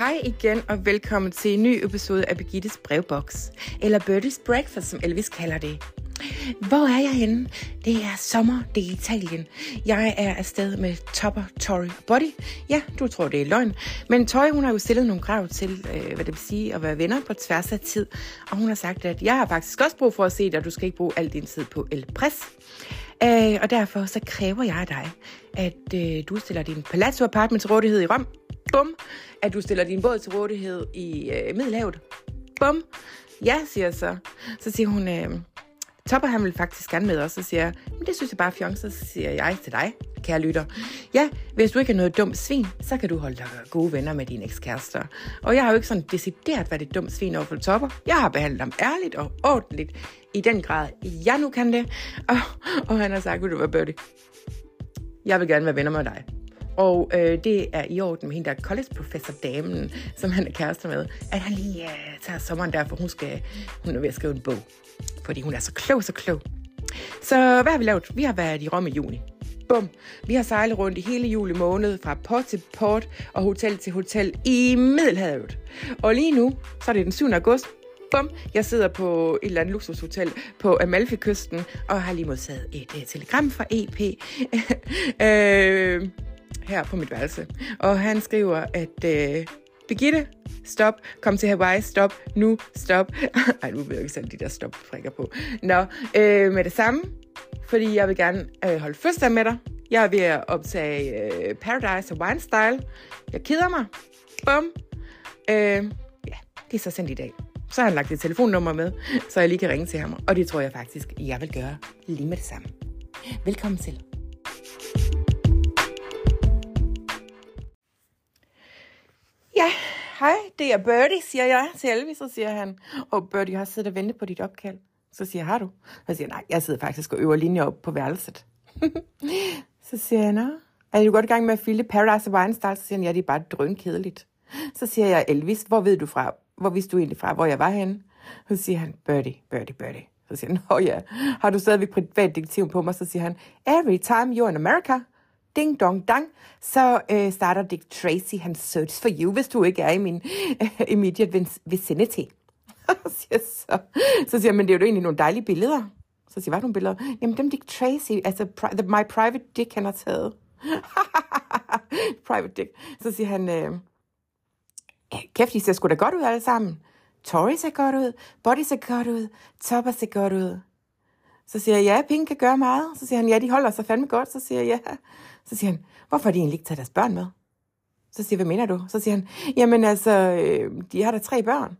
Hej igen og velkommen til en ny episode af Birgittes brevboks, eller Birdies Breakfast, som Elvis kalder det. Hvor er jeg henne? Det er sommer, det er Italien. Jeg er afsted med Topper, Tory og Body. Ja, du tror, det er løgn. Men Tøj, hun har jo stillet nogle krav til, øh, hvad det vil sige at være venner på tværs af tid. Og hun har sagt, at jeg har faktisk også brug for at se dig, og du skal ikke bruge al din tid på El Pres. Øh, og derfor så kræver jeg af dig, at øh, du stiller din palazzo apartment til rådighed i Rom. Bum. At du stiller din båd til rådighed i øh, Middelhavet. Bum. Ja, siger jeg så. Så siger hun, øh, Topper han vil faktisk gerne med os, så siger jeg, men det synes jeg bare fjong, så siger jeg til dig, kære lytter. Ja, hvis du ikke er noget dumt svin, så kan du holde dig gode venner med dine ekskærester. Og jeg har jo ikke sådan decideret været et dumt svin overfor Topper. Jeg har behandlet ham ærligt og ordentligt, i den grad, jeg nu kan det. Og, og han har sagt, vil du være Birdie? Jeg vil gerne være venner med dig. Og øh, det er i orden med hende der college-professor damen, som han er kærester med, at han lige øh, tager sommeren der, for hun, skal, hun er ved at skrive en bog. Fordi hun er så klog, så klog. Så hvad har vi lavet? Vi har været i Rom i juni. Bum. Vi har sejlet rundt i hele juli måned, fra port til port og hotel til hotel i Middelhavet. Og lige nu, så er det den 7. august. Bum. Jeg sidder på et eller andet luksushotel på Amalfi-kysten og har lige modtaget et uh, telegram fra EP. øh, her på mit værelse. Og han skriver, at øh, Birgitte, stop, kom til Hawaii, stop, nu, stop. Ej, nu vil jeg ikke sætte de der stop frikker på. Nå, øh, med det samme, fordi jeg vil gerne øh, holde fødselsdag med dig. Jeg er ved at optage øh, Paradise og Wine Style. Jeg keder mig. Bum. Øh, ja, det er så sendt i dag. Så har han lagt et telefonnummer med, så jeg lige kan ringe til ham. Og det tror jeg faktisk, jeg vil gøre lige med det samme. Velkommen til. Ja, hej, det er Birdie, siger jeg til Elvis, så siger han, og Birdie har siddet og ventet på dit opkald. Så siger jeg, har du? Så siger nej, jeg sidder faktisk og øver linjer op på værelset. så siger jeg, nå, er du godt i gang med at fylde Paradise og Weinstein? Så siger han, ja, det er bare drønkedeligt. Så siger jeg, Elvis, hvor ved du fra? Hvor vidste du egentlig fra, hvor jeg var henne? Så siger han, Birdie, Birdie, Birdie. Så siger han, nå ja, har du stadigvæk privatdetektiv på mig? Så siger han, every time you're in America, ding dong dang, så øh, starter Dick Tracy hans search for you, hvis du ikke er i min øh, immediate vicinity. så siger så, så siger men det er jo egentlig nogle dejlige billeder. Så siger hvad nogle billeder? Jamen dem Dick Tracy, altså pri- the, my private dick, han har taget. private dick. Så siger han, øh, kæft, de ser sgu da godt ud alle sammen. Tori ser godt ud, Body ser godt ud, Topper ser godt ud. Så siger jeg, ja, penge kan gøre meget. Så siger han, ja, de holder sig fandme godt. Så siger jeg, ja. Så siger han, hvorfor har de egentlig ikke taget deres børn med? Så siger jeg, hvad mener du? Så siger han, jamen altså, øh, de har da tre børn.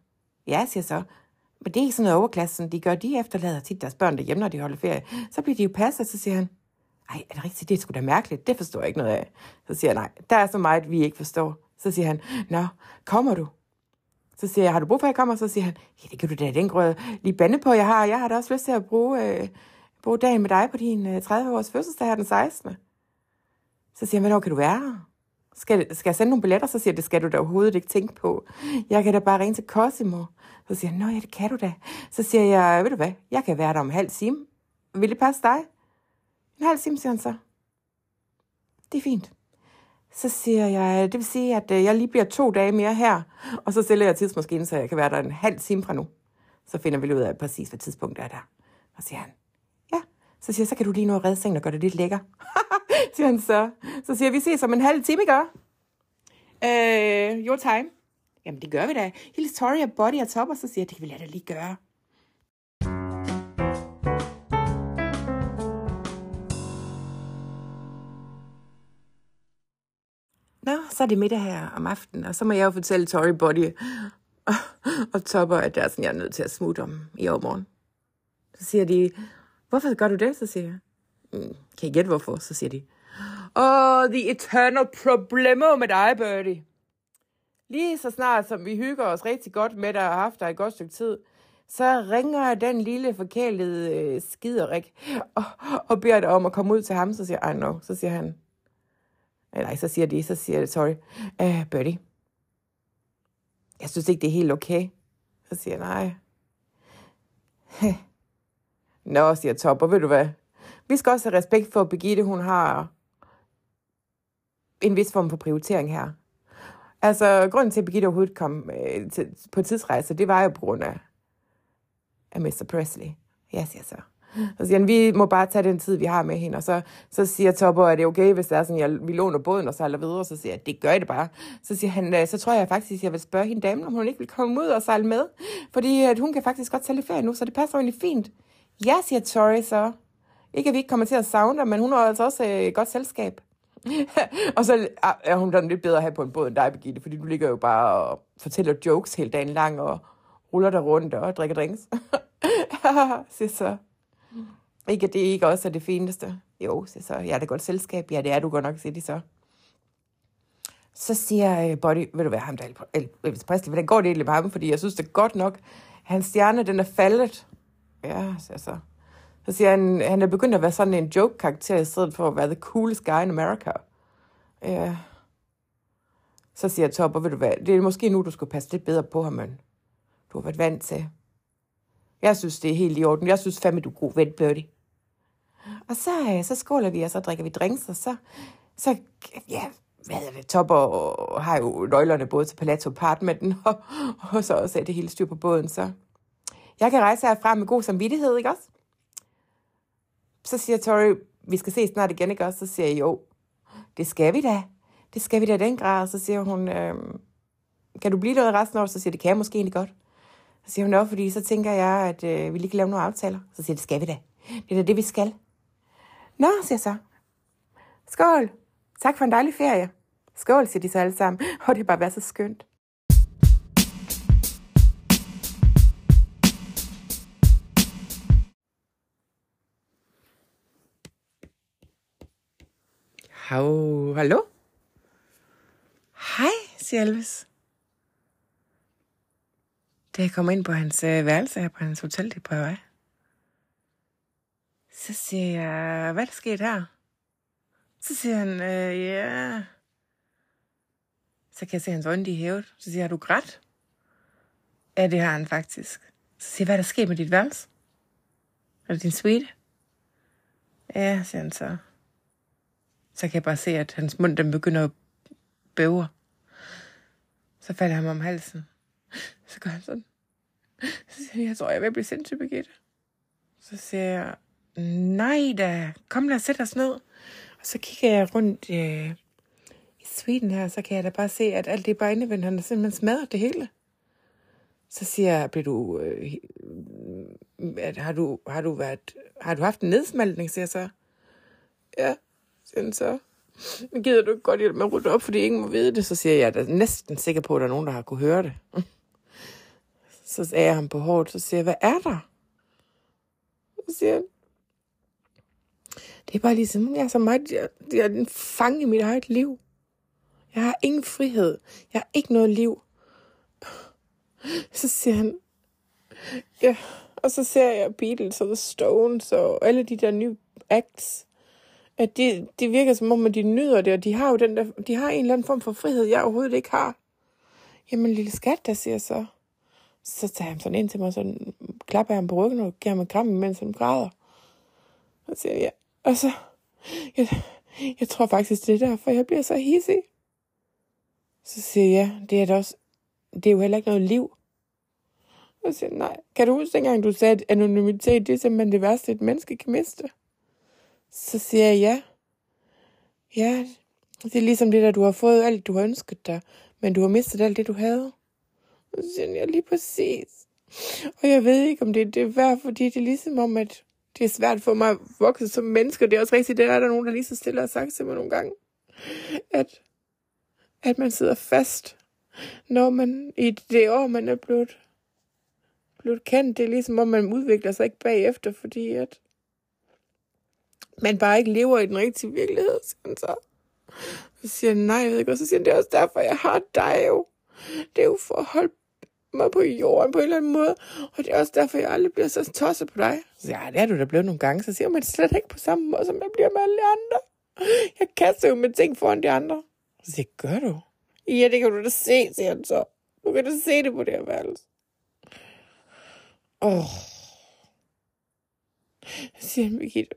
Ja, siger så. Men det er ikke sådan noget overklassen, de gør. De efterlader tit deres børn derhjemme, når de holder ferie. Så bliver de jo passet, så siger han, ej, er det rigtigt? Det er sgu da mærkeligt. Det forstår jeg ikke noget af. Så siger jeg, nej, der er så meget, vi ikke forstår. Så siger han, nå, kommer du? Så siger jeg, har du brug for, at jeg kommer? Så siger han, ja, det kan du da den grød lige bande på, jeg har. Jeg har da også lyst til at bruge, øh, bruge dagen med dig på din øh, 30-års fødselsdag her den 16. Så siger han, hvornår kan du være her? Skal, skal jeg sende nogle billetter? Så siger jeg, det skal du da overhovedet ikke tænke på. Jeg kan da bare ringe til Cosimo. Så siger han, nå ja, det kan du da. Så siger jeg, ved du hvad, jeg kan være der om en halv time. Vil det passe dig? En halv time, siger han så. Det er fint. Så siger jeg, det vil sige, at øh, jeg lige bliver to dage mere her, og så stiller jeg tidsmaskinen, så jeg kan være der en halv time fra nu. Så finder vi ud af præcis, hvad tidspunkt er der. Og siger han, ja. Så siger jeg, så kan du lige nå at redde sengen og gøre det lidt lækker. siger han så. Så siger jeg, vi ses om en halv time, ikke? Øh, your time. Jamen, det gør vi da. Hilse Tori og Body og Topper, så siger jeg, det vil jeg da lige gøre. Nå, så er det middag her om aftenen, og så må jeg jo fortælle Tori Body og, og Topper, at det er sådan, jeg er nødt til at smutte om i overmorgen. Så siger de, hvorfor gør du det? Så siger jeg, mm, kan I gætte hvorfor? Så siger de, oh, the eternal problemo med dig, Birdie. Lige så snart, som vi hygger os rigtig godt med dig og har haft dig et godt stykke tid, så ringer den lille forkælede øh, skiderik og, og beder dig om at komme ud til ham. Så siger han, I. Så siger han, nej, så siger de, så siger det, sorry, øh, uh, Birdie, jeg synes ikke, det er helt okay. Så siger jeg, nej. Nå, siger Topper, ved du hvad? Vi skal også have respekt for, Birgitte, hun har en vis form for prioritering her. Altså, grunden til, at Birgitte overhovedet kom øh, til, på tidsrejse, det var jo på grund af, af Mr. Presley. Ja, siger så. Så siger han, vi må bare tage den tid, vi har med hende. Og så, så siger Topper, at det er okay, hvis det er sådan, jeg, vi låner båden og sejler videre. Så siger jeg, det gør I det bare. Så siger han, øh, så tror jeg faktisk, at jeg vil spørge hende damen, om hun ikke vil komme ud og sejle med. Fordi at hun kan faktisk godt tage lidt ferie nu, så det passer egentlig fint. Ja, siger Tori så. Ikke at vi ikke kommer til at savne dig, men hun har altså også øh, et godt selskab. og så er hun sådan lidt bedre at have på en båd end dig, Birgitte, fordi du ligger jo bare og fortæller jokes hele dagen lang og ruller der rundt og drikker drinks. siger så. Ikke, at det ikke også er det fineste. Jo, siger så. Ja, det er godt selskab. Ja, det er du godt nok, siger de så. Så siger øh, Body, vil du være ham der, Elvis Presley, hvordan går det egentlig med ham? Fordi jeg synes det er godt nok, hans stjerne, den er faldet. Ja, siger så. Så siger han, han er begyndt at være sådan en joke-karakter, i stedet for at være the coolest guy in America. Ja. Så siger Topper, ved du hvad, det er måske nu, du skulle passe lidt bedre på ham, men du har været vant til. Jeg synes, det er helt i orden. Jeg synes fandme, du er god ven, Birdie. Og så, øh, så skåler vi, og så drikker vi drinks, og så, så ja, hvad er det, Topper har jo nøglerne både til Palazzo Apartmenten, og, og så også er det hele styr på båden, så jeg kan rejse herfra med god samvittighed, ikke også? Så siger Tori, vi skal se snart igen, ikke også? Så siger jeg, jo, det skal vi da. Det skal vi da den grad. Så siger hun, øhm, kan du blive noget resten af året? Så siger det kan jeg måske egentlig godt. Så siger hun, nå, fordi så tænker jeg, at øh, vi lige kan lave nogle aftaler. Så siger det skal vi da. Det er da det, vi skal. Nå, siger jeg så. Skål. Tak for en dejlig ferie. Skål, siger de så alle sammen. Og det har bare været så skønt. Hau, hallo? Hej, siger Elvis. Da jeg kommer ind på hans øh, værelse her på hans hotel, det er på vej. Så siger jeg, hvad er der sket her? Så siger han, øh, ja. Så kan jeg se hans øjne, de er hævet. Så siger jeg, har du grædt? Ja, det har han faktisk. Så siger jeg, hvad er der sket med dit værelse? Er det din suite? Ja, siger han så. Så kan jeg bare se, at hans mund den begynder at bøve. Så falder han om halsen. Så gør han sådan. Så siger jeg, jeg tror, jeg vil blive sindssyg, Birgitte. Så siger jeg, nej da, kom lad os sætte os ned. Og så kigger jeg rundt øh, i Sweden her, så kan jeg da bare se, at alt det er bare indevendt. Han har simpelthen smadret det hele. Så siger jeg, bliver du, øh, at har du, har du været, har du haft en nedsmeltning, siger jeg så. Ja, Christian så. Gider du ikke godt hjælpe med at rydde op, fordi ingen må vide det? Så siger jeg, at jeg er næsten sikker på, at der er nogen, der har kunne høre det. Så sagde jeg ham på hårdt, så siger jeg, hvad er der? Så siger han, det er bare ligesom, jeg er så meget, jeg, jeg er den fange i mit eget liv. Jeg har ingen frihed. Jeg har ikke noget liv. Så siger han, ja, og så ser jeg Beatles og The Stones og alle de der nye acts. At det, det virker som om, at de nyder det, og de har jo den der, de har en eller anden form for frihed, jeg overhovedet ikke har. Jamen, lille skat, der siger så. Så tager han sådan ind til mig, så klapper jeg ham på ryggen og giver ham en kram, mens han græder. Og siger ja. Og så, jeg, jeg tror faktisk, det er derfor, jeg bliver så hissig. Så siger jeg, ja, det er, det også, det er jo heller ikke noget liv. Og siger nej. Kan du huske dengang, du sagde, at anonymitet det er simpelthen det værste, et menneske kan miste? Så siger jeg ja. Ja, det er ligesom det der, du har fået alt, du har ønsket dig, men du har mistet alt det, du havde. Så siger jeg lige præcis. Og jeg ved ikke, om det, er det er værd, fordi det er ligesom om, at det er svært for mig at vokse som menneske. Det er også rigtigt, det er der nogen, der lige så stille har sagt til mig nogle gange. At, at man sidder fast, når man i det år, man er blevet, blevet kendt. Det er ligesom om, man udvikler sig ikke bagefter, fordi at man bare ikke lever i den rigtige virkelighed, siger han så. Så siger han, nej, jeg ved ikke, og så siger han, det er også derfor, jeg har dig jo. Det er jo for at holde mig på jorden på en eller anden måde. Og det er også derfor, jeg aldrig bliver så tosset på dig. Så siger ja, det er du da blevet nogle gange. Så siger man slet ikke på samme måde, som jeg bliver med alle andre. Jeg kaster jo med ting foran de andre. Så siger gør du? Ja, det kan du da se, siger han så. Du kan da se det på det her værelse. Åh. Oh. Så siger han, Birgitte,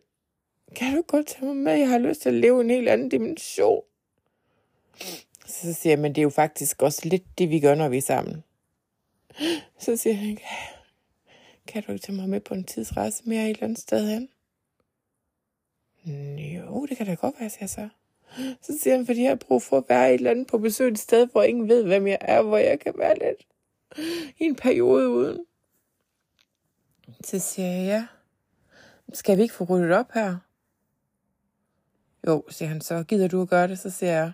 kan du godt tage mig med? Jeg har lyst til at leve i en helt anden dimension. Så siger jeg, men det er jo faktisk også lidt det, vi gør, når vi er sammen. Så siger han, kan du ikke tage mig med på en tidsrejse mere et eller andet sted hen? Jo, det kan da godt være, siger jeg så. Så siger han, fordi jeg har brug for at være et eller andet på besøg et sted, hvor ingen ved, hvem jeg er, hvor jeg kan være lidt i en periode uden. Så siger jeg, ja. Skal vi ikke få ryddet op her? Jo, siger han så. Gider du at gøre det? Så siger jeg,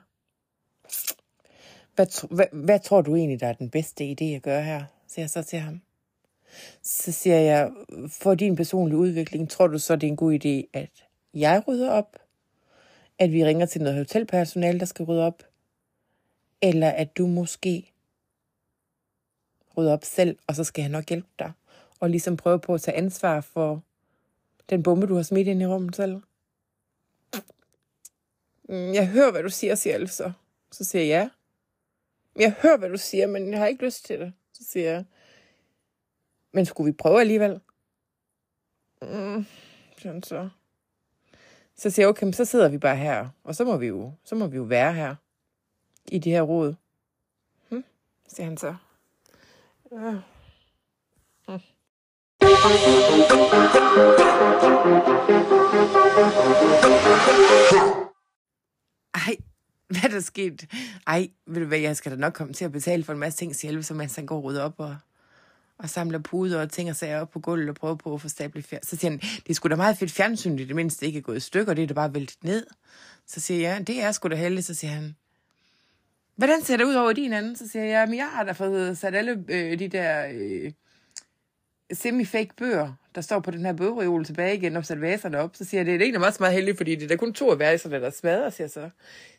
hvad, hvad, hvad tror du egentlig, der er den bedste idé at gøre her? Siger jeg så til ham. Så siger jeg, for din personlige udvikling, tror du så, det er en god idé, at jeg rydder op? At vi ringer til noget hotelpersonale, der skal rydde op? Eller at du måske rydder op selv, og så skal jeg nok hjælpe dig? Og ligesom prøve på at tage ansvar for den bombe, du har smidt ind i rummet selv? Mm, jeg hører, hvad du siger, siger jeg så. Så siger jeg ja. Jeg hører, hvad du siger, men jeg har ikke lyst til det. Så siger jeg, men skulle vi prøve alligevel? Mm, sådan så. Så siger jeg, okay, så sidder vi bare her, og så må vi jo, så må vi jo være her i det her råd. Hm? Siger han så. Ja. Hm. hvad der skete. Ej, ved du hvad, jeg skal da nok komme til at betale for en masse ting selv, så man går og op og, og samler puder og ting og sager op på gulvet og prøver på at få stablet fjern. Så siger han, det er sgu da meget fedt fjernsyn, det mindste ikke er gået i stykker, det er da bare væltet ned. Så siger jeg, det er sgu da heldigt. Så siger han, hvordan ser det ud over din anden? Så siger jeg, ja, jeg har da fået sat alle øh, de der øh, semi-fake bøger, der står på den her bogreol tilbage igen, og sat vaserne op. Så siger jeg, det er egentlig meget, meget heldigt, fordi det er der kun to af vaserne, der smadrer, siger så.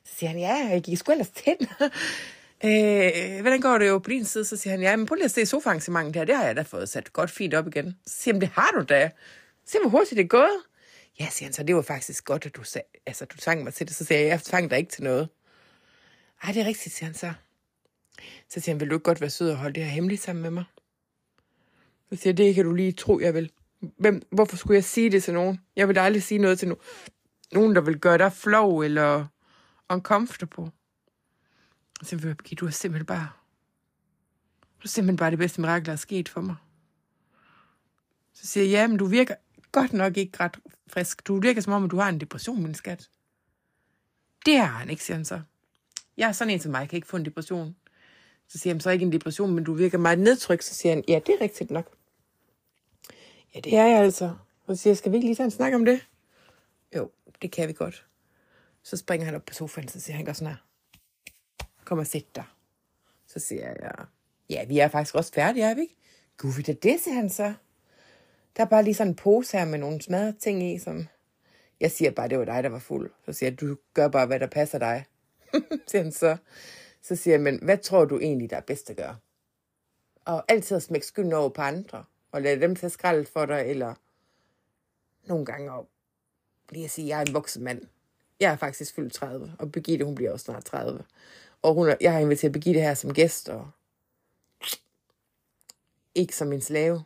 Så siger han, ja, jeg gik sgu ellers til øh, hvordan går det jo på din side? Så siger han, ja, men prøv lige at se sofaarrangementet her, det har jeg da fået sat godt fint op igen. Så siger han, det har du da. Se, hvor hurtigt det er gået. Ja, siger han så, det var faktisk godt, at du, sag, altså, du tvang mig til det. Så siger jeg, jeg tvang dig ikke til noget. Ej, det er rigtigt, siger han så. Så siger han, vil du ikke godt være sød og holde det her hemmeligt sammen med mig? Så siger jeg, det kan du lige tro, jeg vil. Hvem, hvorfor skulle jeg sige det til nogen? Jeg vil aldrig sige noget til nogen, nogen, der vil gøre dig flov eller uncomfortable. Så vil jeg, du er simpelthen bare... Du er simpelthen bare det bedste mirakel, der er sket for mig. Så siger jeg, ja, men du virker godt nok ikke ret frisk. Du virker som om, at du har en depression, min skat. Det har han ikke, siger han så. Jeg er sådan en som mig, jeg kan ikke få en depression. Så siger han, så ikke en depression, men du virker meget nedtrykt. Så siger han, ja, det er rigtigt nok. Ja, det er jeg altså. Og så siger jeg, skal vi ikke lige tage en snak om det? Jo, det kan vi godt. Så springer han op på sofaen, så siger han, gør sådan her. Kom og sæt dig. Så siger jeg, ja, vi er faktisk også færdige, er vi ikke? Gud, vi det, siger han så. Der er bare lige sådan en pose her med nogle smadret ting i, som... Jeg siger bare, det var dig, der var fuld. Så siger jeg, du gør bare, hvad der passer dig. siger han så. Så siger jeg, men hvad tror du egentlig, der er bedst at gøre? Og altid at smække skylden over på andre og lade dem tage skraldet for dig, eller nogle gange op. Lige at sige, at jeg er en voksen mand. Jeg er faktisk fyldt 30, og Birgitte, hun bliver også snart 30. Og hun, jeg har inviteret Birgitte her som gæst, og ikke som en slave.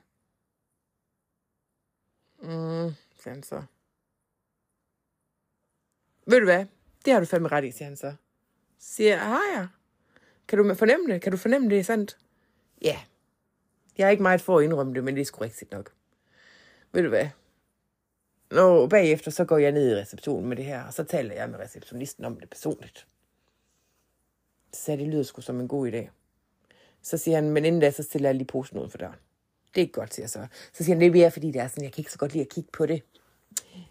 Mm, siger han så. Ved du hvad? Det har du fandme ret i, siger han så. Siger jeg, har jeg? Kan du fornemme det? Kan du fornemme det, er sandt? Ja, jeg er ikke meget for at indrømme det, men det er sgu rigtigt nok. Ved du hvad? Nå, bagefter så går jeg ned i receptionen med det her, og så taler jeg med receptionisten om det personligt. Så sagde det lyder sgu som en god idé. Så siger han, men inden da, så stiller jeg lige posen ud for døren. Det er ikke godt, siger jeg så. Så siger han, det er mere, fordi det er sådan, jeg kan ikke så godt lide at kigge på det.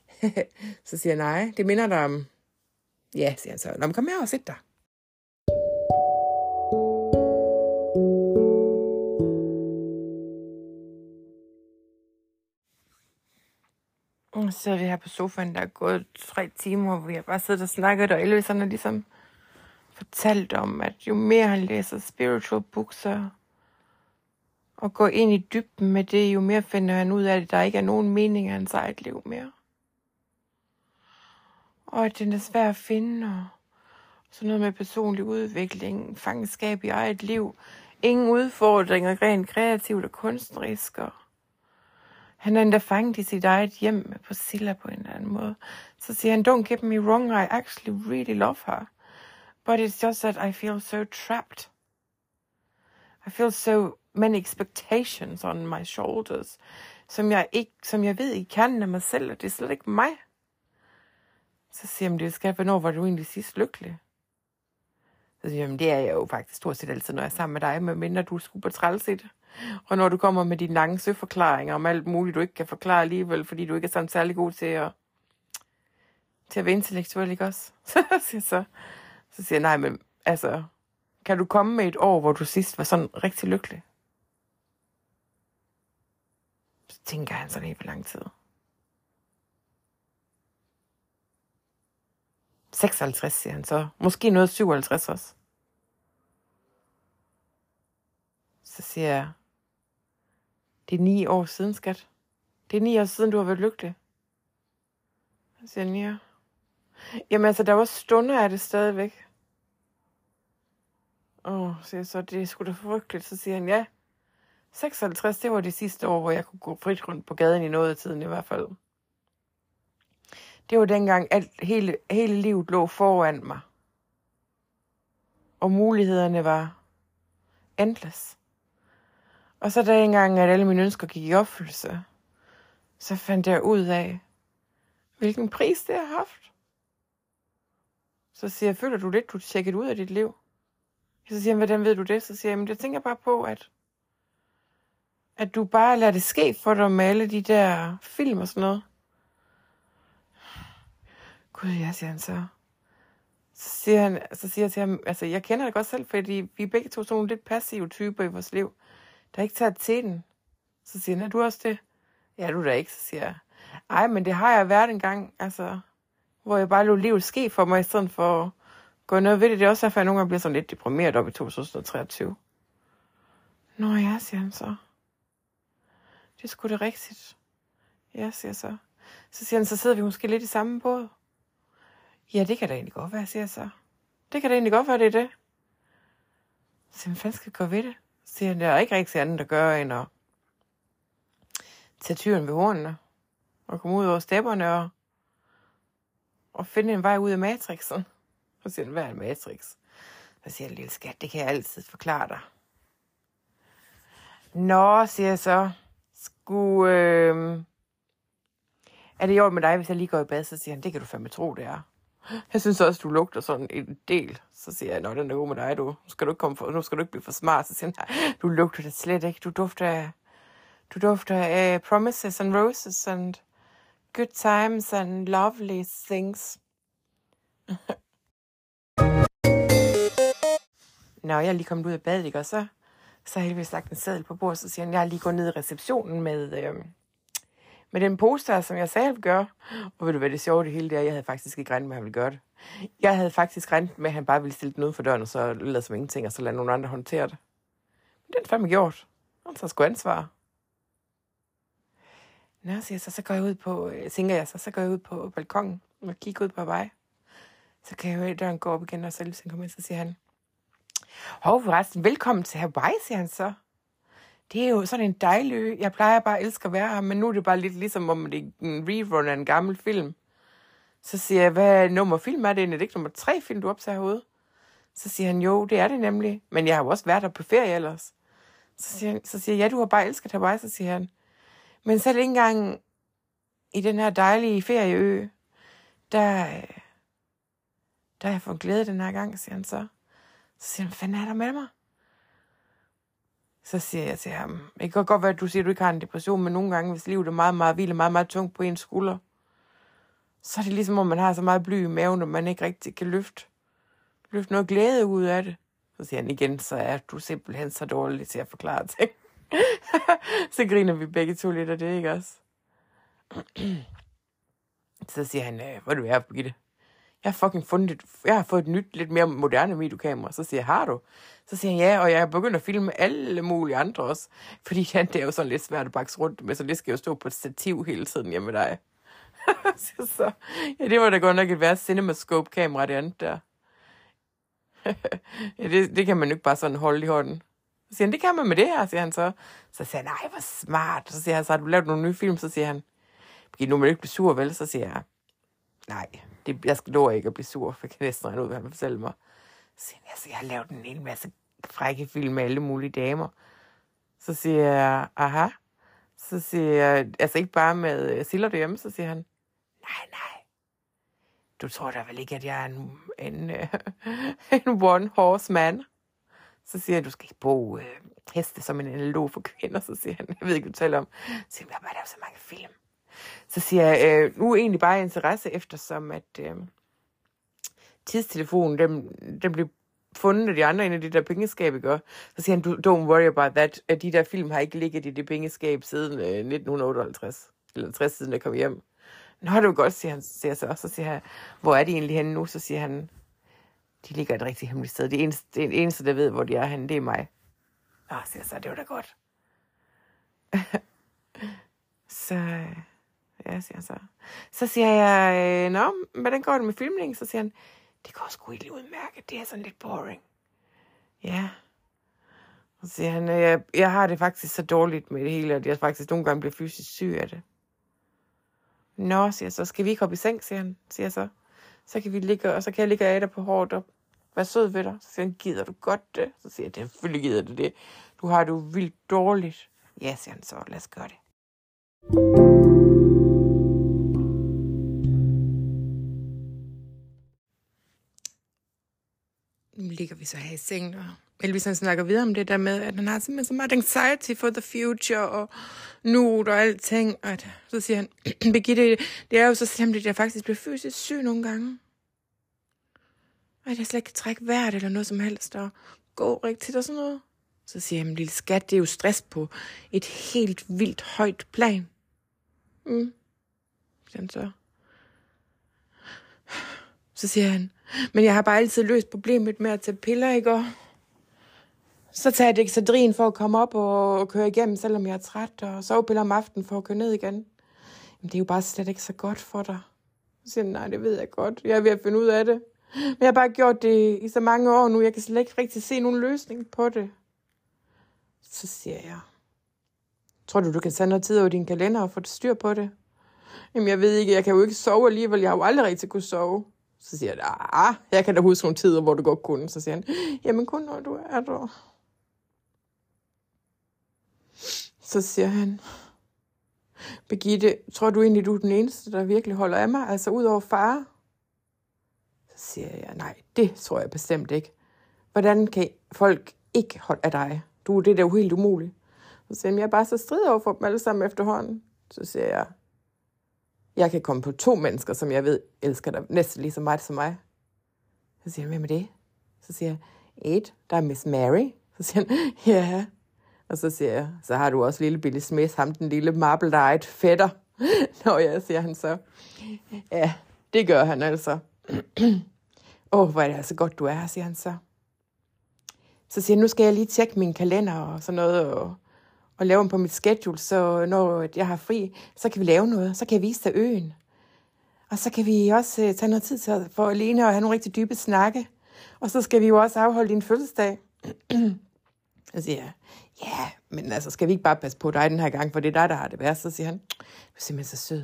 så siger jeg, nej, det minder dig om... Ja, siger han så. Nå, men kom her og sæt dig. Så vi her på sofaen, der er gået tre timer, hvor vi har bare siddet og snakket, og Elvis har ligesom fortalt om, at jo mere han læser spiritual books og, og går ind i dybden med det, jo mere finder han ud af, at der ikke er nogen mening af hans eget liv mere. Og at den er svær at finde, og sådan noget med personlig udvikling, fangenskab i eget liv, ingen udfordringer, rent kreativt og kunstnerisk, og han er endda fanget i sit eget hjem med Priscilla på en eller anden måde. Så siger han, don't get me wrong, I actually really love her. But it's just that I feel so trapped. I feel so many expectations on my shoulders, som jeg, ikke, som jeg ved i kan af mig selv, og det er slet ikke mig. Så siger han, det skal, hvornår var du egentlig sidst lykkelig? Så siger jeg, det er jeg jo faktisk stort set altid, når jeg er sammen med dig, medmindre du er super træls i det. Og når du kommer med dine lange søforklaringer om alt muligt, du ikke kan forklare alligevel, fordi du ikke er sådan særlig god til at, til at være intellektuel, ikke også? Så så, så siger jeg, nej, men altså, kan du komme med et år, hvor du sidst var sådan rigtig lykkelig? Så tænker han sådan helt for lang tid. 56, siger han så. Måske noget 57 også. Så siger jeg, det er ni år siden, skat. Det er ni år siden, du har været lykkelig. Så siger han, ja. Jamen altså, der var stunder af det stadigvæk. Åh, oh, siger jeg så, det er sgu da frygteligt. Så siger han, ja. 56, det var det sidste år, hvor jeg kunne gå frit rundt på gaden i noget af tiden i hvert fald. Det var dengang, at hele, hele livet lå foran mig. Og mulighederne var endless. Og så da engang, at alle mine ønsker gik i opfyldelse, så fandt jeg ud af, hvilken pris det har haft. Så siger jeg, føler du lidt, du er tjekket ud af dit liv? Så siger han, hvordan ved du det? Så siger jeg, men jeg tænker bare på, at, at du bare lader det ske for dig med alle de der film og sådan noget. Gud, ja, siger han så. Så siger, han, så siger jeg til ham, altså jeg kender det godt selv, fordi vi er begge to sådan nogle lidt passive typer i vores liv, der ikke tager til den. Så siger han, er du også det? Ja, du da ikke, så siger jeg. Ej, men det har jeg været en gang, altså, hvor jeg bare lå livet ske for mig, i stedet for at gå noget ved det. Det er også derfor, jeg nogle gange bliver sådan lidt deprimeret op i 2023. Nå ja, siger han så. Det er sgu det rigtigt. Ja, siger jeg så. Så siger han, så sidder vi måske lidt i samme båd. Ja, det kan da egentlig godt være, siger jeg så. Det kan da egentlig godt være, det er det. Så hvad fanden skal jeg gå ved det? Så siger han, der er ikke rigtig andet at gøre, end at tage tyren ved hornene, og komme ud over stepperne, og, og finde en vej ud af matrixen. Og siger han, hvad er en matrix? Så siger han, lille skat, det kan jeg altid forklare dig. Nå, siger jeg så, skulle, øh, er det i orden med dig, hvis jeg lige går i bad? Så siger han, det kan du fandme tro, det er. Jeg synes også, du lugter sådan en del. Så siger jeg, nå, den er god med dig, du. Nu skal du ikke, komme for, nu skal du ikke blive for smart. Så siger han, du lugter det slet ikke. Du dufter af, du dufter af promises and roses and good times and lovely things. Nå, jeg er lige kommet ud af badet, ikke? Og så, så har jeg heldigvis lagt en seddel på bordet, så siger han, jeg er lige gået ned i receptionen med, øh, med den poster, som jeg selv gør. Og ved du hvad, det sjove det hele det jeg havde faktisk ikke regnet med, at han ville gøre det. Jeg havde faktisk regnet med, at han bare ville stille den ud for døren, og så lade som ingenting, og så lade nogle andre håndtere det. Men den fandme gjort. Han tager sgu ansvar. Nå, siger jeg så, så går jeg ud på, øh, tænker jeg så, så går jeg ud på balkongen og kigger ud på vej. Så kan jeg høre, at døren går op igen, og så lige kommer ind, så siger han, Hov, forresten, velkommen til Hawaii, siger han så. Det er jo sådan en dejlig ø. Jeg plejer bare at elske at være her, men nu er det bare lidt ligesom, om det er en rerun af en gammel film. Så siger jeg, hvad nummer film er det? Er det ikke nummer tre film, du optager herude? Så siger han, jo, det er det nemlig. Men jeg har jo også været der på ferie ellers. Så siger, han, så siger jeg, ja, du har bare elsket Hawaii, så siger han. Men selv ikke engang i den her dejlige ferieø, der, der har jeg fået glæde den her gang, siger han så. Så siger han, hvad fanden er der med mig? Så siger jeg til ham, det kan godt være, at du siger, at du ikke har en depression, men nogle gange, hvis livet er meget, meget vildt og meget, meget tungt på ens skulder, så er det ligesom, om man har så meget bly i maven, at man ikke rigtig kan løfte, løfte noget glæde ud af det. Så siger han igen, så er du simpelthen så dårlig til at forklare ting. så griner vi begge to lidt af det, ikke også? så siger han, øh, hvor er du er, Birgitte? Jeg har fucking fundet et, jeg har fået et nyt, lidt mere moderne videokamera. Så siger jeg, har du? Så siger han, ja, og jeg er begyndt at filme alle mulige andre også. Fordi ja, det er jo sådan lidt svært at bakse rundt med, så det skal jo stå på et stativ hele tiden hjemme med dig. så, ja, det var da godt nok et værre CinemaScope-kamera, det andet der. ja, det, det kan man jo ikke bare sådan holde i hånden. Så siger han, det kan man med det her, siger han så. Så siger han, nej, hvor smart. Så siger han, så har du lavet nogle nye film? Så siger han, nu må du ikke blive sur, vel? Så siger jeg, nej, det, jeg skal love ikke at blive sur, for jeg kan næsten regne ud, hvad han fortæller mig. Så siger altså, jeg har lavet en hel masse frække film med alle mulige damer. Så siger jeg, aha. Så siger jeg, altså ikke bare med øh, Silla derhjemme, så siger han, nej, nej. Du tror da vel ikke, at jeg er en, en, øh, en one horse man? Så siger jeg, du skal ikke bruge øh, heste som en analog for kvinder. Så siger han, jeg ved ikke, hvad du taler om. Så siger jeg, jeg har bare så mange film. Så siger jeg, øh, nu er egentlig bare interesse, eftersom at øh, tidstelefonen, den, den blev fundet af de andre ind i det der pengeskab, ikke? Så siger han, don't worry about that. At de der film har ikke ligget i det pengeskab siden øh, 1958. Eller 60 siden jeg kom hjem. Nå, det var godt, siger han siger så. Så siger han, hvor er de egentlig henne nu? Så siger han, de ligger et rigtig hemmeligt sted. Det eneste, det eneste, der ved, hvor de er henne, det er mig. Nå, siger jeg så, det var da godt. så, øh, ja, siger han så. Så siger jeg, øh, nå, hvordan går det med filmningen? Så siger han, det går sgu ikke udmærket. Det er sådan lidt boring. Ja. Så siger han, øh, jeg, jeg har det faktisk så dårligt med det hele, at jeg faktisk nogle gange bliver fysisk syg af det. Nå, siger jeg så, skal vi ikke hoppe i seng, siger han, siger jeg så. Så kan vi ligge, og så kan jeg ligge af dig på hårdt op. Vær sød ved dig. Så siger han, gider du godt det? Så siger jeg, selvfølgelig gider du det. Du har det jo vildt dårligt. Ja, siger han så, lad os gøre det. thank you vi så have i sengen, og Elvis han snakker videre om det der med, at han har simpelthen så meget anxiety for the future, og nu og alting. Og så siger han, Birgitte, det er jo så slemt, at jeg faktisk bliver fysisk syg nogle gange. Og at jeg slet ikke kan trække vejret eller noget som helst, og gå rigtigt og sådan noget. Så siger han, lille skat, det er jo stress på et helt vildt højt plan. Mm. Siger så. Så siger han, men jeg har bare altid løst problemet med at tage piller, ikke? Og så tager jeg Dexadrin for at komme op og køre igennem, selvom jeg er træt, og sovepiller om aftenen for at køre ned igen. Jamen, det er jo bare slet ikke så godt for dig. Så siger han, nej, det ved jeg godt. Jeg er ved at finde ud af det. Men jeg har bare gjort det i så mange år nu, jeg kan slet ikke rigtig se nogen løsning på det. Så siger jeg, tror du, du kan tage noget tid over din kalender og få det styr på det? Jamen, jeg ved ikke, jeg kan jo ikke sove alligevel. Jeg har jo aldrig rigtig kunne sove. Så siger jeg, ah, jeg kan da huske nogle tider, hvor du godt kunne. Så siger han, jamen kun når du er der. Så siger han, Begitte, tror du egentlig, du er den eneste, der virkelig holder af mig? Altså ud over far? Så siger jeg, nej, det tror jeg bestemt ikke. Hvordan kan folk ikke holde af dig? Du, det er da jo helt umuligt. Så siger han, jeg er bare så strid over for dem alle sammen efterhånden. Så siger jeg, jeg kan komme på to mennesker, som jeg ved elsker dig næsten lige så meget som mig. Så siger han, hvem er det? Så siger jeg, et, der er Miss Mary. Så siger han, ja. Og så siger jeg, så har du også lille Billy Smith, ham den lille marble fætter. Nå ja, siger han så. Ja, det gør han altså. Åh, oh, hvor er det altså godt, du er her, siger han så. Så siger han, nu skal jeg lige tjekke min kalender og sådan noget, og, og lave dem på mit schedule, så når jeg har fri, så kan vi lave noget. Så kan jeg vise dig øen. Og så kan vi også uh, tage noget tid til for alene og have nogle rigtig dybe snakke. Og så skal vi jo også afholde din fødselsdag. så siger jeg, ja, men altså, skal vi ikke bare passe på dig den her gang, for det er dig, der har det værst. Så siger han, du er simpelthen så sød.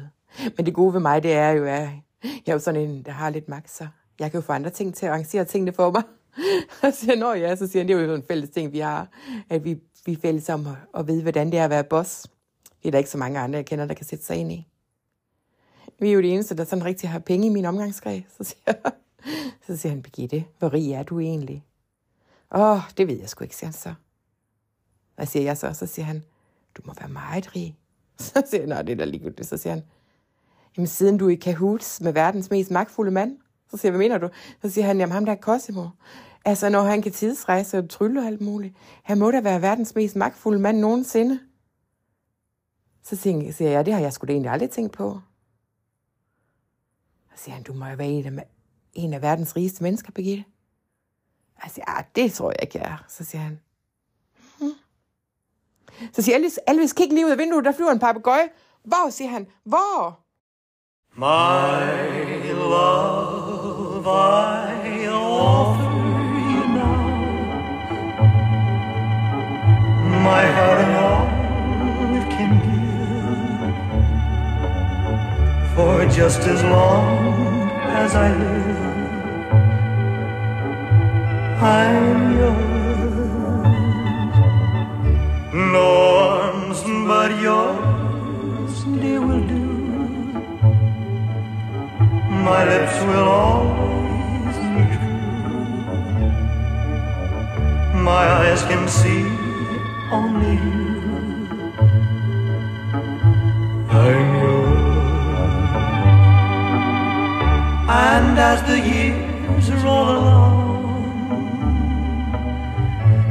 Men det gode ved mig, det er jo, at jeg er jo sådan en, der har lidt magt, så jeg kan jo få andre ting til at arrangere tingene for mig. Og så siger han, ja, så siger han, det er jo en fælles ting, vi har, at vi, vi er fælles om at, at vide, hvordan det er at være boss. Det er der ikke så mange andre, jeg kender, der kan sætte sig ind i. Vi er jo det eneste, der sådan rigtig har penge i min omgangskreds. Så siger, så siger han, Birgitte, hvor rig er du egentlig? Åh, oh, det ved jeg sgu ikke, siger han så. Hvad siger jeg så? Så siger han, du må være meget rig. Så siger jeg, nej, det er da ligegyldigt. Så siger han, jamen siden du er i kahoots med verdens mest magtfulde mand. Så siger jeg, hvad mener du? Så siger han, jamen ham der er Cosimo. Altså, når han kan tidsrejse og trylle og alt muligt. Han må da være verdens mest magtfulde mand nogensinde. Så siger jeg, det har jeg sgu da egentlig aldrig tænkt på. Så siger han, du må jo være en af, en af verdens rigeste mennesker, Birgitte. Jeg siger, ah, det tror jeg ikke, jeg er. Så siger han, hm. Så siger Elvis, Elvis, kig lige ud af vinduet, der flyver en papegøje. Hvor, siger han, hvor? My love, I my heart and all it can give for just as long as I live. I'm yours. No arms but yours, dear, will do. My lips will always be true. My eyes can see only you. I'm yours. And as the years roll along,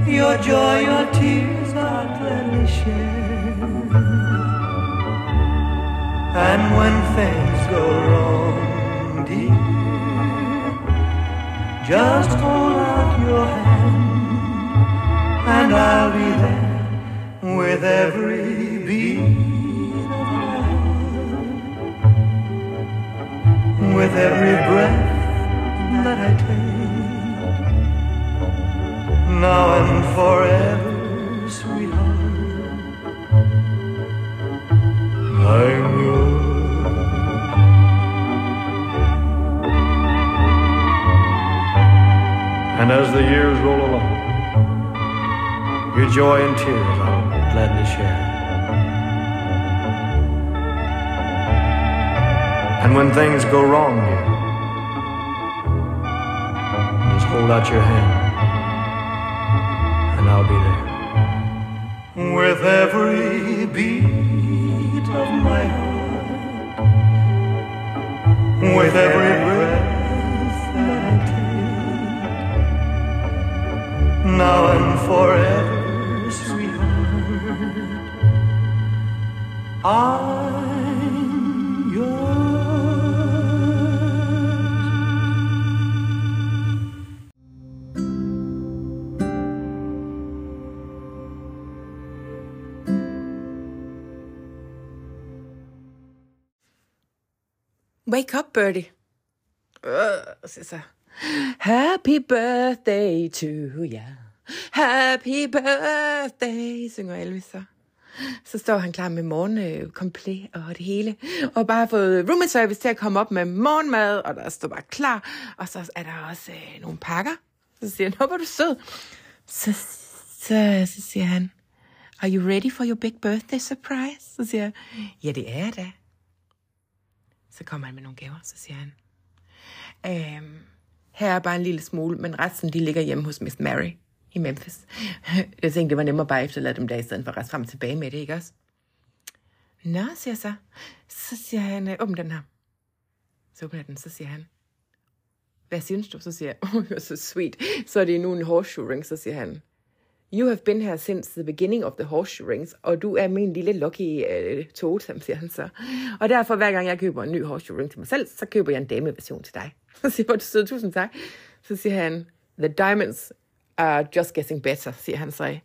your joy, your tears I'll gladly share. And when things go wrong, dear, just hold out your hand, and I'll be there with every beat with every breath that I take, now and forever, sweetheart. I'm yours. And as the years roll along, your joy and tears I'll share. And when things go wrong, dear, just hold out your hand, and I'll be there. With every beat of my heart, with every breath I take, now and forever, I'm yours. Wake up, Birdie. Øh, så, så. Happy birthday to you. Happy birthday, synger Elvis så. Står han klar med morgenkomplet øh, og det hele. Og bare har fået room service til at komme op med morgenmad, og der står bare klar. Og så er der også øh, nogle pakker. Så siger han, hvor du sød. Så, så, så siger han, Are you ready for your big birthday surprise? Så siger jeg, ja det er jeg da. Så kommer han med nogle gaver, så siger han, øhm, her er bare en lille smule, men resten de ligger hjemme hos Miss Mary i Memphis. Jeg tænkte, det var nemmere bare at efterlade dem der, i stedet for at rejse frem og tilbage med det, ikke også? Nå, siger jeg så. Så siger han, øh, åbn den her. Så åbner den, så siger han, hvad synes du? Så siger jeg, oh, you're so sweet. Så er det nu en horseshoe ring, så siger han, You have been here since the beginning of the horseshoe rings, og du er min lille lucky uh, totem, siger han så. Og derfor, hver gang jeg køber en ny horseshoe ring til mig selv, så køber jeg en dameversion til dig. Så siger jeg, tusind tak. Så siger han, the diamonds Uh, just getting better, siger han så.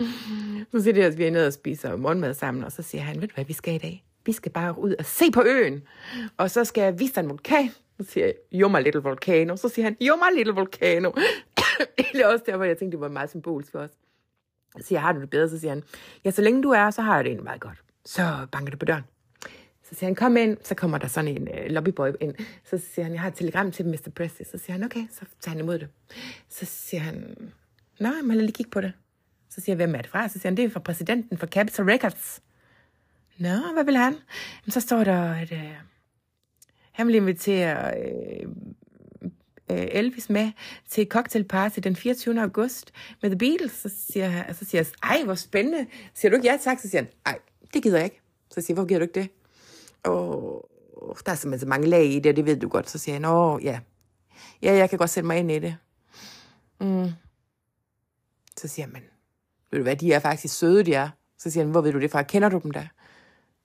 så siger det, at vi er nede og spiser morgenmad sammen, og så siger han, ved du hvad vi skal i dag? Vi skal bare ud og se på øen, og så skal jeg vise dig en vulkan. Så siger jeg, you're my little volcano. Så siger han, you're my little volcano. det er også derfor, jeg tænkte, det var meget symbolisk for os. Så siger jeg, har du det bedre? Så siger han, ja, så længe du er, så har jeg det egentlig meget godt. Så banker det på døren. Så siger han, kom ind. Så kommer der sådan en øh, lobbyboy ind. Så siger han, jeg har et telegram til Mr. Presley. Så siger han, okay, så tager han imod det. Så siger han, nej, men lad lige kigge på det. Så siger jeg, hvem er det fra? Så siger han, det er fra præsidenten for Capitol Records. Nå, hvad vil han? Jamen, så står der, at øh, han vil invitere øh, øh, Elvis med til cocktailparty den 24. august med The Beatles. Så siger, han, så siger jeg, ej, hvor spændende. Siger du ikke ja tak? Så siger han, ej, det gider jeg ikke. Så siger jeg, hvor gider du ikke det? Og der er simpelthen så mange lag i det, og det ved du godt. Så siger han, åh, ja. Ja, jeg kan godt sætte mig ind i det. Mm. Så siger han, men ved du hvad, de er faktisk søde, de er. Så siger han, hvor ved du det fra? Kender du dem da?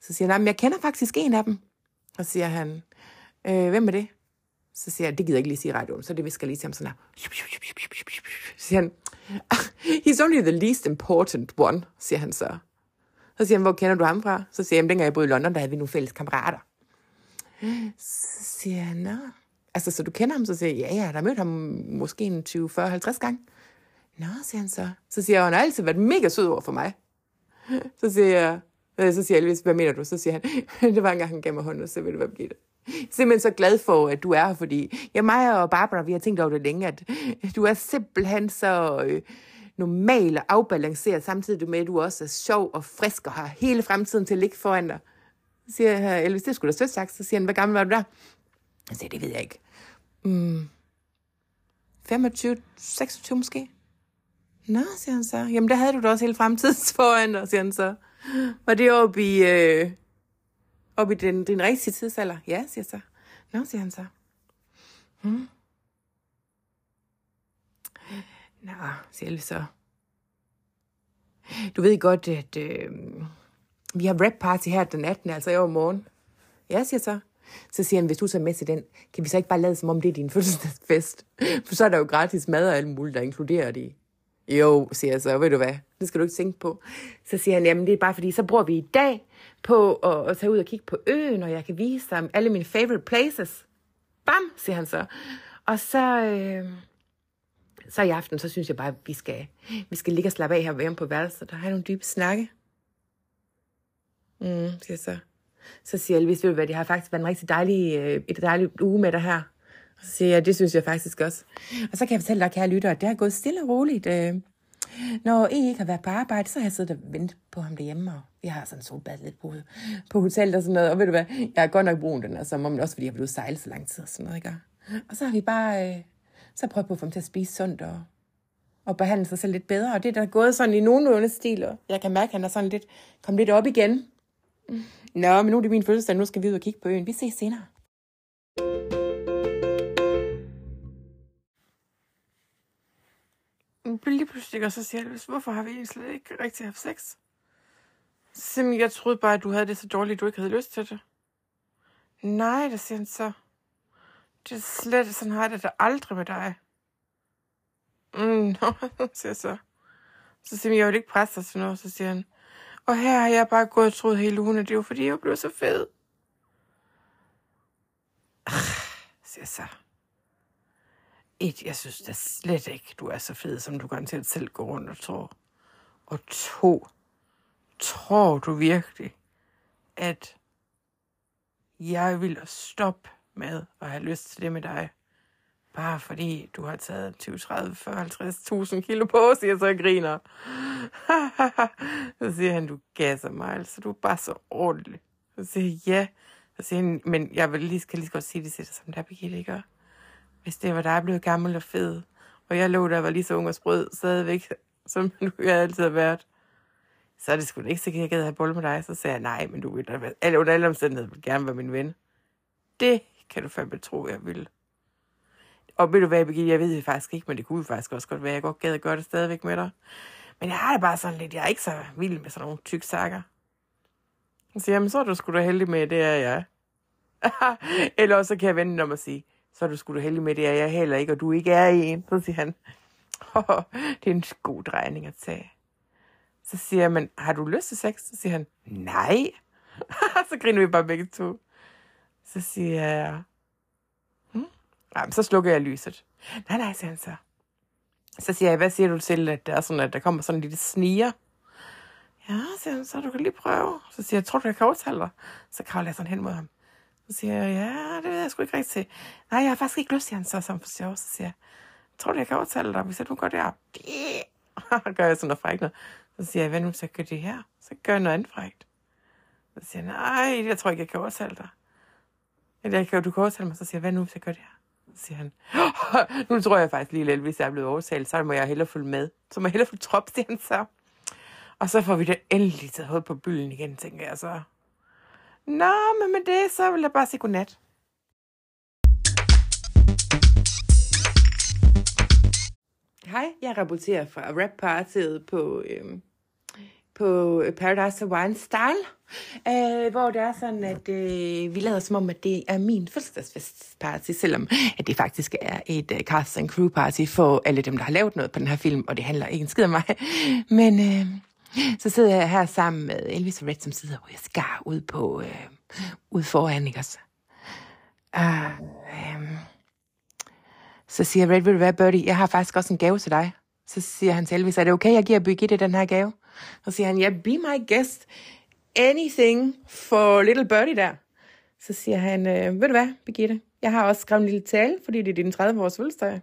Så siger han, nej, jeg kender faktisk en af dem. Og så siger han, øh, hvem er det? Så siger jeg, det gider jeg ikke lige sige i radioen, så det vi skal lige til ham sådan her. Så siger han, he's only the least important one, siger han så. Så siger han, hvor kender du ham fra? Så siger jeg, dengang jeg boede i London, der havde vi nogle fælles kammerater. Så siger han, nå. Altså, så du kender ham? Så siger jeg, ja, ja, der har mødt ham måske en 20, 40, 50 gange. Nå, siger han så. Så siger jeg, han har altid været mega sød over for mig. Så siger jeg, øh, så siger Elvis, hvad mener du? Så siger han, det var engang, han gav mig hånden, og så ved du, hvad bliver det? simpelthen så glad for, at du er her, fordi ja, mig og Barbara, vi har tænkt over det længe, at du er simpelthen så øh, normal og afbalanceret, samtidig med, at du også er sjov og frisk og har hele fremtiden til at ligge foran dig. Så siger jeg, Elvis, det skulle da sødt sagt. Så siger han, hvor gammel var du der? Jeg siger, det ved jeg ikke. Mm, 25, 26 måske? Nå, siger han så. Jamen, der havde du da også hele fremtiden foran dig, siger han så. Var det oppe i, øh, oppe i den, den rigtige tidsalder? Ja, siger jeg så. Nå, siger han så. Hmm. Nå, selv så. Du ved godt, at øh, vi har rap party her den 18. altså i morgen. Ja, siger så. Så siger han, hvis du så er med til den, kan vi så ikke bare lade som om det er din fødselsdagsfest? For så er der jo gratis mad og alt muligt, der inkluderer det Jo, siger jeg så, ved du hvad, det skal du ikke tænke på. Så siger han, jamen det er bare fordi, så bruger vi i dag på at, at tage ud og kigge på øen, og jeg kan vise dig alle mine favorite places. Bam, siger han så. Og så, øh, så i aften, så synes jeg bare, at vi skal, vi skal ligge og slappe af her hjemme på værelset, og have nogle dybe snakke. Mm, siger så. Så siger Elvis, ved du hvad, det har faktisk været en rigtig dejlig, øh, et dejligt uge med dig her. Og så siger jeg, det synes jeg faktisk også. Og så kan jeg fortælle dig, kære lytter, at det har gået stille og roligt. Øh, når I ikke har været på arbejde, så har jeg siddet og ventet på ham derhjemme, og vi har sådan solbad lidt på, på hotellet og sådan noget. Og ved du hvad, jeg har godt nok brug den, altså, men også fordi jeg har blevet sejlet så lang tid og sådan noget, ikke? Og så har vi bare, øh, så prøvet på at få ham til at spise sundt og, og behandle sig selv lidt bedre. Og det er der gået sådan i nogenlunde stil, og jeg kan mærke, at han er sådan lidt, kommet lidt op igen. Nå, men nu er det min fødselsdag, nu skal vi ud og kigge på øen. Vi ses senere. Lige pludselig, og så siger jeg, hvorfor har vi egentlig slet ikke rigtig haft sex? Simpelthen, jeg troede bare, at du havde det så dårligt, at du ikke havde lyst til det. Nej, det siger han så. Det er slet sådan har jeg det da aldrig med dig. Mm, nå, siger jeg så. Så siger jeg, jeg vil ikke presse dig til noget. Så siger han, og her har jeg bare gået og troet hele ugen, at det var fordi, jeg blev så fed. siger så. Et, jeg synes da slet ikke, du er så fed, som du garanteret selv går rundt og tror. Og to, tror du virkelig, at jeg vil stoppe med at have lyst til det med dig? Bare fordi du har taget 20, 30, 40, 50.000 kilo på, siger så jeg griner. så siger han, du gasser mig, altså du er bare så ordentlig. Så siger jeg, ja. Så siger han, men jeg vil lige, skal lige godt sige det til dig, som der Birgitte, ikke? Hvis det var dig blev gammel og fed, og jeg lå der var lige så ung og sprød, stadigvæk, som du jeg altid har været, så er det sgu ikke sikkert, at jeg gad have bolle med dig. Så sagde jeg, nej, men du vil da eller under alle omstændigheder vil gerne være min ven. Det kan du fandme tro, jeg vil. Og ved du hvad, Birgitte, jeg ved det faktisk ikke, men det kunne faktisk også godt være, jeg godt gad at gøre det stadigvæk med dig. Men jeg har det bare sådan lidt, jeg er ikke så vild med sådan nogle tyk sakker. Så siger jamen så er du sgu da heldig med, det er jeg. Eller også så kan jeg vende om at sige, så er du sgu da heldig med, det er jeg heller ikke, og du ikke er en. Så siger han, oh, det er en god drejning at tage. Så siger jeg, men har du lyst til sex? Så siger han, nej. så griner vi bare begge to. Så siger jeg, hmm? Jamen, så slukker jeg lyset. Nej, nej, siger han så. Så siger jeg, hvad siger du til, at der, er sådan, at der kommer sådan en lille sniger? Ja, siger han, så du kan lige prøve. Så siger jeg, tror du, jeg kan overtale dig? Så kravler jeg sådan hen mod ham. Så siger jeg, ja, det ved jeg sgu ikke rigtigt til. Nej, jeg har faktisk ikke lyst, til han så som for sjov. Så siger jeg, tror du, jeg kan overtale dig, hvis jeg nu gør det her? Så gør jeg sådan noget frækt noget. Så siger jeg, hvad nu, så gør det her? Så gør jeg noget andet frækt. Så siger jeg, nej, jeg tror ikke, jeg kan overtale dig. Eller jeg kan, du kan overtale mig, så siger jeg, hvad nu, hvis jeg gør det her? Så siger han, nu tror jeg faktisk lige lidt, hvis jeg er blevet overtalt, så må jeg hellere følge med. Så må jeg hellere følge trop, siger han så. Og så får vi det endelig taget hoved på byen igen, tænker jeg så. Nå, men med det, så vil jeg bare sige godnat. Hej, jeg rapporterer fra rap-partiet på, øhm, på øh, Paradise Wine Style, øh, hvor det er sådan, at øh, vi lader som om, at det er min fødselsdagsfestparty, selvom at det faktisk er et øh, cast and crew party for alle dem, der har lavet noget på den her film, og det handler ikke en skid om mig. Men øh, så sidder jeg her sammen med Elvis og Red, som sidder og jeg skar ud på øh, ud foran, ikke også? Uh, øh, så siger Red, vil du være, Birdie, jeg har faktisk også en gave til dig. Så siger han til Elvis, er det okay, jeg giver Birgitte den her gave? Så siger han, ja, yeah, be my guest. Anything for little birdie der. Så siger han, øh, ved du hvad, Birgitte, jeg har også skrevet en lille tale, fordi det er din 30-års fødselsdag.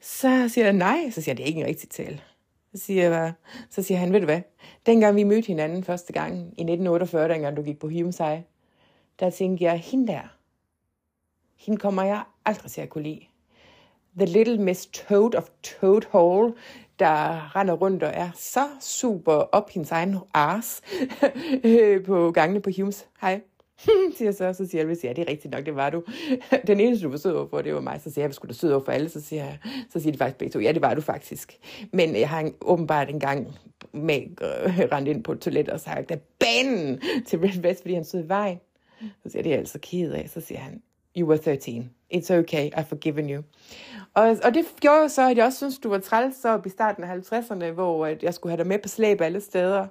Så siger jeg, nej. Så siger han, det er ikke en rigtig tale. Så siger, jeg, så siger han, ved du hvad, dengang vi mødte hinanden første gang i 1948, dengang du gik på Himsej, der tænkte jeg, hende der, hende kommer jeg aldrig til at kunne lide. The Little Miss Toad of Toad Hole, der render rundt og er så super op hendes egen ars på gangene på Humes. Hej. siger så, så siger Elvis, ja, det er rigtigt nok, det var du. Den eneste, du var sød overfor, det var mig. Så siger jeg, skulle da sød over for alle. Så siger, jeg, så siger de faktisk begge to, ja, det var du faktisk. Men jeg har åbenbart en gang med øh, rendt ind på et toilet og sagt, at banen til Red West, fordi han stod i vejen. Så siger jeg, det er jeg altså ked af. Så siger han, you were 13. It's okay, I've forgiven you. Og, og det gjorde jo så, at jeg også synes, du var træls op i starten af 50'erne, hvor at jeg skulle have dig med på slæb alle steder.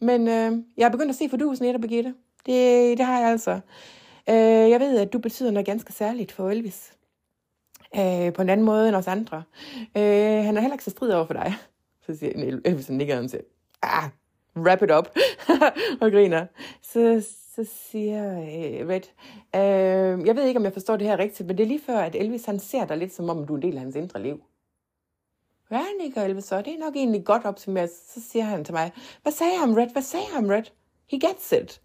Men øh, jeg er begyndt at se for du sådan Birgitte. Det, det har jeg altså. Øh, jeg ved, at du betyder noget ganske særligt for Elvis. Øh, på en anden måde end os andre. Øh, han er heller ikke så strid over for dig. Så siger Elvis, han nikker og siger, ah, wrap it up, og griner. Så, så siger øh, Red, øh, jeg ved ikke, om jeg forstår det her rigtigt, men det er lige før, at Elvis han ser dig lidt, som om du er en del af hans indre liv. Ja, nikker Elvis så. Det er nok egentlig godt opsummeret. Så siger han til mig, hvad sagde han, Red? Hvad sagde han, Red? He gets it.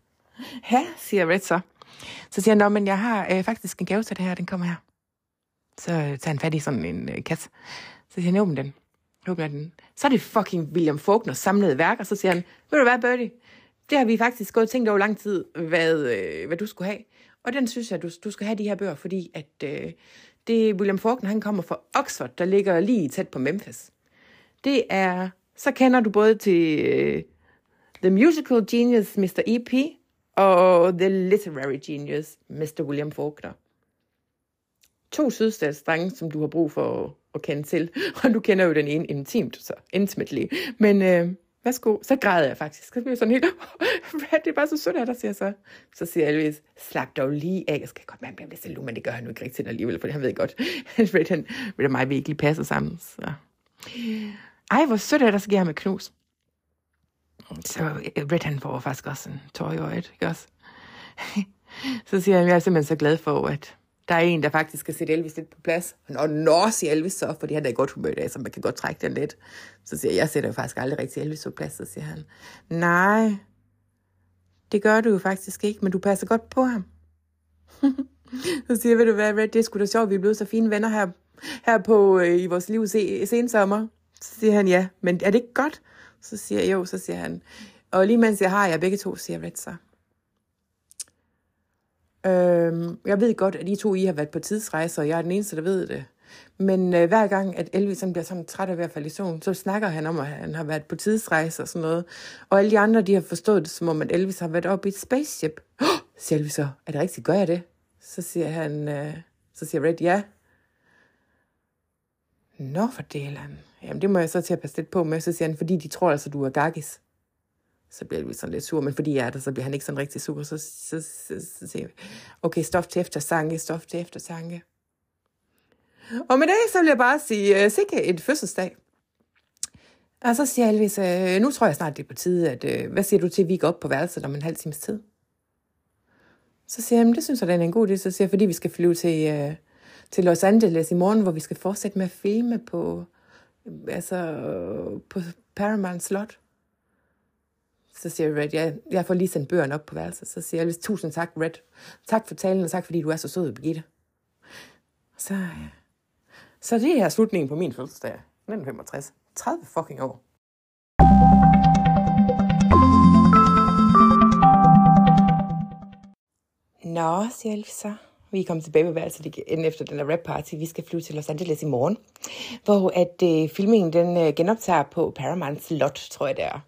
Ja, siger Red så. Så siger han, men jeg har øh, faktisk en gave til det her, den kommer her. Så tager han fat i sådan en øh, kasse. Så siger han, åbn den. Åbner den. Så er det fucking William Faulkner samlede værk, og så siger han, ved du hvad, Birdie? Det har vi faktisk gået og tænkt over lang tid, hvad, øh, hvad du skulle have. Og den synes jeg, du, du skal have de her bøger, fordi at øh, det William Faulkner, han kommer fra Oxford, der ligger lige tæt på Memphis. Det er, så kender du både til øh, The Musical Genius Mr. E.P., og The Literary Genius, Mr. William Faulkner. To sydstatsdrenge, som du har brug for at, at kende til, og du kender jo den ene intimt, så intimately. Men øh, værsgo, så græder jeg faktisk. Så bliver jeg sådan helt, Brad, det er bare så sødt af dig, siger så. Så siger Elvis, slap dog lige af. Jeg skal godt mærke, at jeg men det gør han jo ikke rigtigt alligevel, for han ved godt, at Brad, han, Brad og mig vil ikke lige sammen. Så. Ej, hvor sødt er der, så giver ham et knus. Så øh, Brad, han får faktisk også en tår i øjet, ikke også? så siger han, jeg er simpelthen så glad for, at der er en, der faktisk skal sætte Elvis lidt på plads. Og når siger Elvis så, fordi han er i godt humør i dag, så man kan godt trække den lidt. Så siger jeg, jeg sætter jo faktisk aldrig rigtig Elvis på plads. Så siger han, nej, det gør du jo faktisk ikke, men du passer godt på ham. så siger jeg, ved du hvad, Red, det er sgu da sjovt, vi er blevet så fine venner her, her på, øh, i vores liv se, sensommer. Så siger han, ja, men er det ikke godt? Så siger jeg, jo, så siger han, og lige mens jeg har jer begge to, siger Red så. Øhm, jeg ved godt, at I to I har været på tidsrejser, og jeg er den eneste, der ved det. Men øh, hver gang, at Elvis han bliver sådan træt af hvert fald i solen, så snakker han om, at han har været på tidsrejser og sådan noget. Og alle de andre, de har forstået det, som om, at Elvis har været oppe i et spaceship. Oh, siger Elvis så, er det rigtigt, gør jeg det? Så siger han, øh, så siger Red, ja. Nå, fordelen. Jamen, det må jeg så til at passe lidt på med. Så siger han, fordi de tror altså, du er gaggis. Så bliver vi sådan lidt sur, men fordi jeg er der, så bliver han ikke sådan rigtig sur. Så, så, så, så siger vi, okay, stof til eftersange, stof til eftersange. Og med det, så vil jeg bare sige, uh, sikke et fødselsdag. Og så siger Elvis, uh, nu tror jeg snart, det er på tide, at, uh, hvad siger du til, at vi går op på værelset om en halv times tid? Så siger jeg, det synes jeg, det er en god idé. Så siger jeg, fordi vi skal flyve til, til Los Angeles i morgen, hvor vi skal fortsætte med at filme på, altså, på Paramount Slot. Så siger Red, jeg, jeg får lige sendt bøgerne op på værelset. Så siger jeg, tusind tak, Red. Tak for talen, og tak fordi du er så sød, Birgitte. Så, ja. så det er slutningen på min fødselsdag. 1965. 30 fucking år. Nå, siger Elf så. Vi er kommet tilbage på værelset igen efter den der rap party. Vi skal flyve til Los Angeles i morgen, hvor at øh, filmingen den øh, genoptager på Paramount lot, tror jeg det er.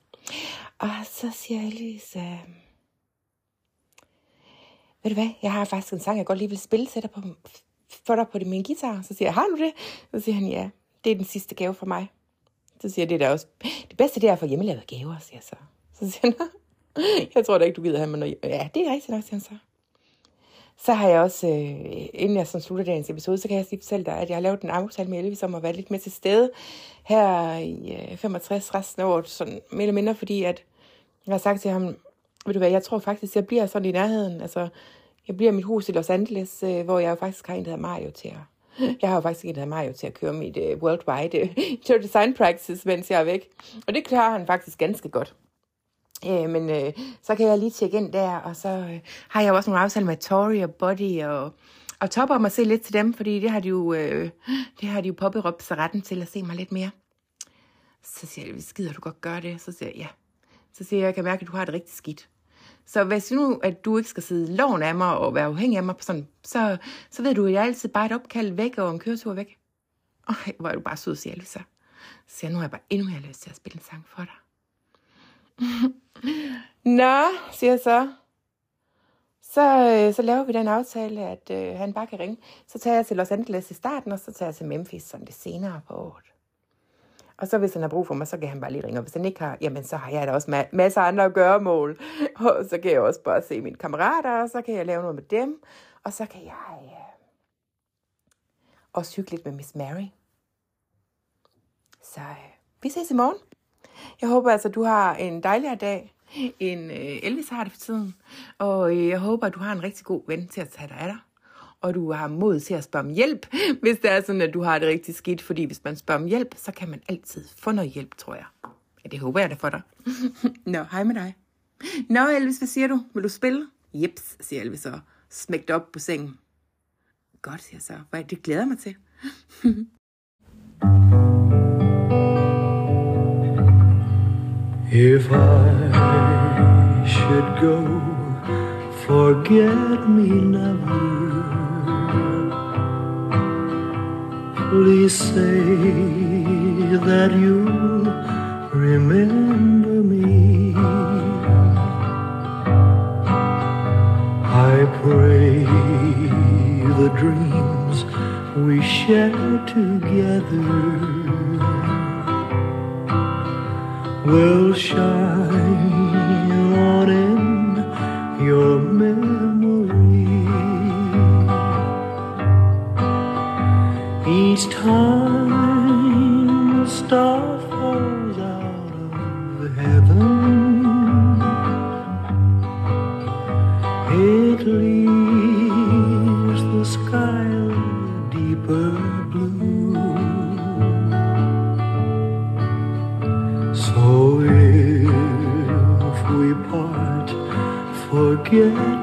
Og så siger Elise, øh, ved du hvad, jeg har faktisk en sang, jeg godt lige vil spille til dig på, for dig på det min guitar. Så siger jeg, har du det? Så siger han, ja, det er den sidste gave for mig. Så siger jeg, det er da også, det bedste det er at få hjemmelavede gaver, siger jeg så. Så siger han, jeg tror da ikke, du gider have mig noget. Ja, det er rigtigt nok, siger han så. Så har jeg også, øh, inden jeg sådan slutter dagens episode, så kan jeg sige fortælle dig, at jeg har lavet en aftale med Elvis om at være lidt med til stede her i øh, 65 resten af året, sådan mere eller mindre, fordi at jeg har sagt til ham, ved du hvad, jeg tror faktisk, jeg bliver sådan i nærheden. Altså, jeg bliver mit hus i Los Angeles, øh, hvor jeg jo faktisk har en, der Mario til at... Jeg har jo faktisk en, der Mario til at køre mit uh, worldwide uh, design practice, mens jeg er væk. Og det klarer han faktisk ganske godt. Øh, men øh, så kan jeg lige tjekke ind der, og så øh, har jeg jo også nogle aftaler med Tori og Body og, og Top om at se lidt til dem, fordi det har de jo, øh, det har de jo påberåbt sig retten til at se mig lidt mere. Så siger jeg, skider du godt gøre det? Så siger jeg, ja. Så siger jeg, jeg kan mærke, at du har det rigtig skidt. Så hvis nu, at du ikke skal sidde loven af mig og være afhængig af mig, på sådan, så, så ved du, at jeg altid bare et opkald væk og en køretur væk. Ej, hvor er du bare sød, siger jeg så. Så siger jeg, nu har jeg bare endnu mere lyst til at spille en sang for dig. Nå, siger jeg så. Så, øh, så laver vi den aftale, at øh, han bare kan ringe. Så tager jeg til Los Angeles i starten, og så tager jeg til Memphis sådan det senere på året. Og så hvis han har brug for mig, så kan han bare lige ringe. Og hvis han ikke har, jamen så har jeg da også ma- masser af andre gøremål. Og så kan jeg også bare se mine kammerater, og så kan jeg lave noget med dem. Og så kan jeg øh, også hygge lidt med Miss Mary. Så øh, vi ses i morgen. Jeg håber altså, du har en dejligere dag, end øh, Elvis har det for tiden. Og øh, jeg håber, at du har en rigtig god ven til at tage dig af dig. Og du har mod til at spørge om hjælp, hvis det er sådan, at du har det rigtig skidt. Fordi hvis man spørger om hjælp, så kan man altid få noget hjælp, tror jeg. Ja, det håber jeg da for dig. Nå, hej med dig. Nå, Elvis, hvad siger du? Vil du spille? Jeps, siger Elvis og smægte op på sengen. Godt, siger jeg så. Det glæder jeg mig til. If I should go, forget me never. Please say that you remember me. I pray the dreams we share together will shine on in your memory. Each time a star forget